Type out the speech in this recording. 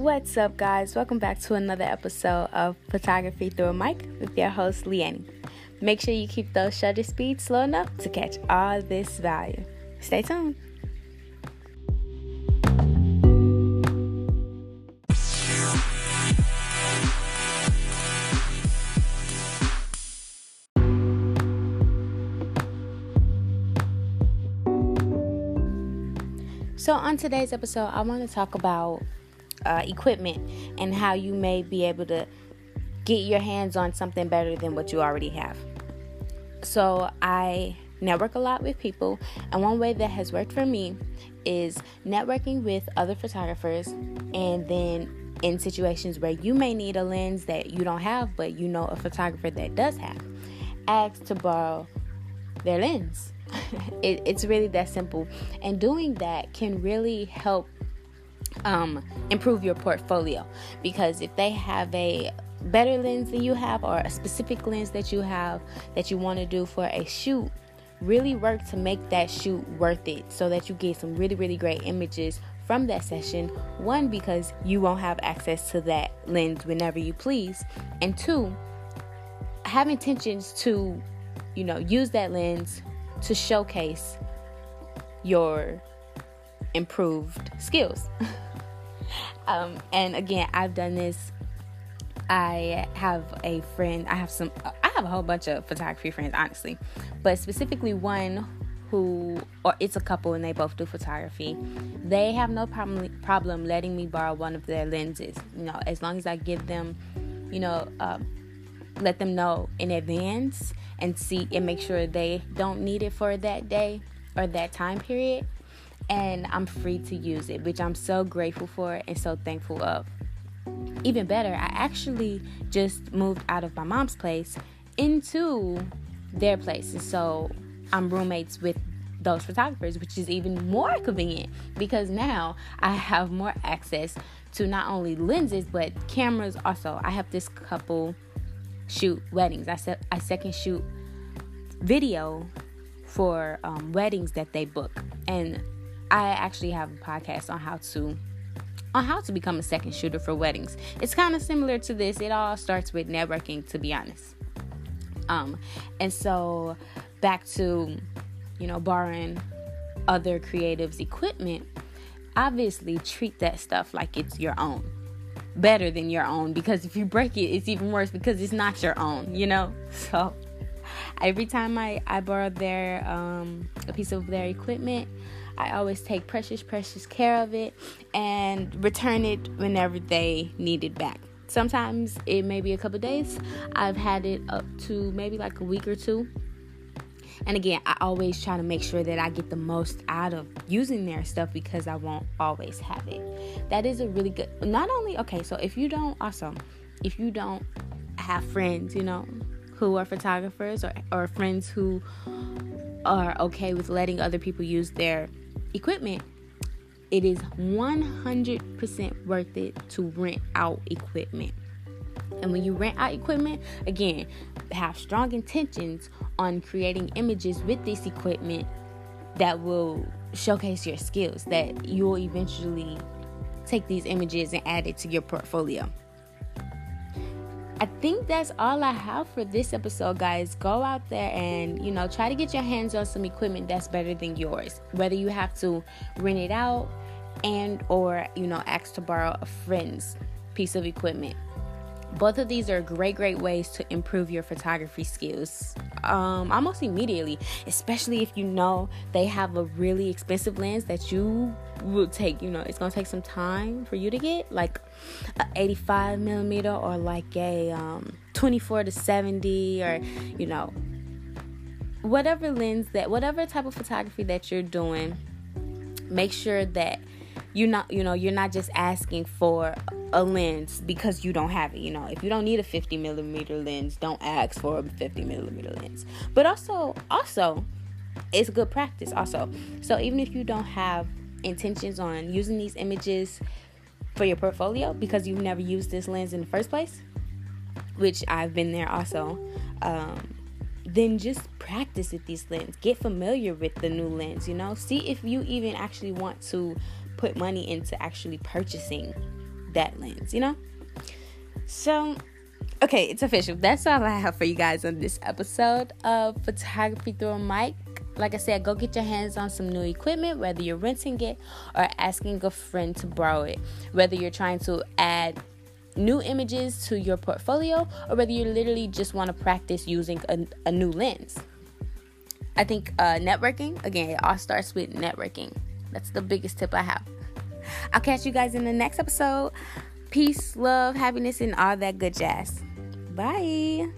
What's up, guys? Welcome back to another episode of Photography Through a Mic with your host, Leanne. Make sure you keep those shutter speeds slow enough to catch all this value. Stay tuned. So, on today's episode, I want to talk about uh, equipment and how you may be able to get your hands on something better than what you already have. So, I network a lot with people, and one way that has worked for me is networking with other photographers and then in situations where you may need a lens that you don't have, but you know a photographer that does have, ask to borrow their lens it, it's really that simple. And doing that can really help um, improve your portfolio. Because if they have a better lens than you have or a specific lens that you have that you want to do for a shoot really work to make that shoot worth it so that you get some really really great images from that session. One because you won't have access to that lens whenever you please. And two have intentions to you know use that lens to showcase your improved skills. um, and again, I've done this. I have a friend, I have some, I have a whole bunch of photography friends, honestly, but specifically one who, or it's a couple and they both do photography. They have no problem problem letting me borrow one of their lenses. You know, as long as I give them, you know, uh, let them know in advance and see and make sure they don't need it for that day or that time period and I'm free to use it, which I'm so grateful for and so thankful of. Even better, I actually just moved out of my mom's place into their place. And so I'm roommates with those photographers, which is even more convenient because now I have more access to not only lenses but cameras also. I have this couple shoot weddings. I said I second shoot video for um, weddings that they book, and I actually have a podcast on how to on how to become a second shooter for weddings. It's kind of similar to this. It all starts with networking, to be honest. Um, and so back to you know borrowing other creatives' equipment. Obviously, treat that stuff like it's your own better than your own because if you break it, it's even worse because it's not your own, you know? So every time I, I borrow their um, a piece of their equipment, I always take precious, precious care of it and return it whenever they need it back. Sometimes it may be a couple days. I've had it up to maybe like a week or two and again, I always try to make sure that I get the most out of using their stuff because I won't always have it. That is a really good, not only, okay, so if you don't, also, if you don't have friends, you know, who are photographers or, or friends who are okay with letting other people use their equipment, it is 100% worth it to rent out equipment. And when you rent out equipment, again, have strong intentions on creating images with this equipment that will showcase your skills, that you will eventually take these images and add it to your portfolio. I think that's all I have for this episode, guys. Go out there and, you know, try to get your hands on some equipment that's better than yours. Whether you have to rent it out and or, you know, ask to borrow a friend's piece of equipment both of these are great great ways to improve your photography skills. Um, almost immediately especially if you know they have a really expensive lens that you will take you know it's gonna take some time for you to get like a 85 millimeter or like a um, 24 to 70 or you know whatever lens that whatever type of photography that you're doing make sure that you're not you know you're not just asking for a lens because you don't have it you know. If you don't need a 50 millimeter lens don't ask for a 50 millimeter lens. But also also it's good practice also. So even if you don't have intentions on using these images for your portfolio because you've never used this lens in the first place which i've been there also um, then just practice with these lens. Get familiar with the new lens you know. See if you even actually want to put money into actually purchasing that lens, you know? So, okay, it's official. That's all I have for you guys on this episode of Photography Through a Mic. Like I said, go get your hands on some new equipment, whether you're renting it or asking a friend to borrow it. Whether you're trying to add new images to your portfolio or whether you literally just want to practice using a, a new lens. I think uh, networking, again, it all starts with networking. That's the biggest tip I have. I'll catch you guys in the next episode. Peace, love, happiness, and all that good jazz. Bye.